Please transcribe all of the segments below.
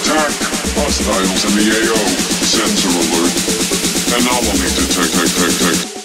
attack. Hostiles in the AO. Sensor alert. Anomaly detect. detect, detect.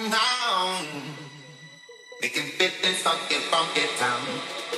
now. Make it fit this funky, funky town.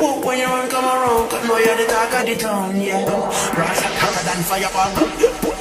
Whoop when you run, come around, cause now you're the talk of the town, yeah. Rasta, than fireball.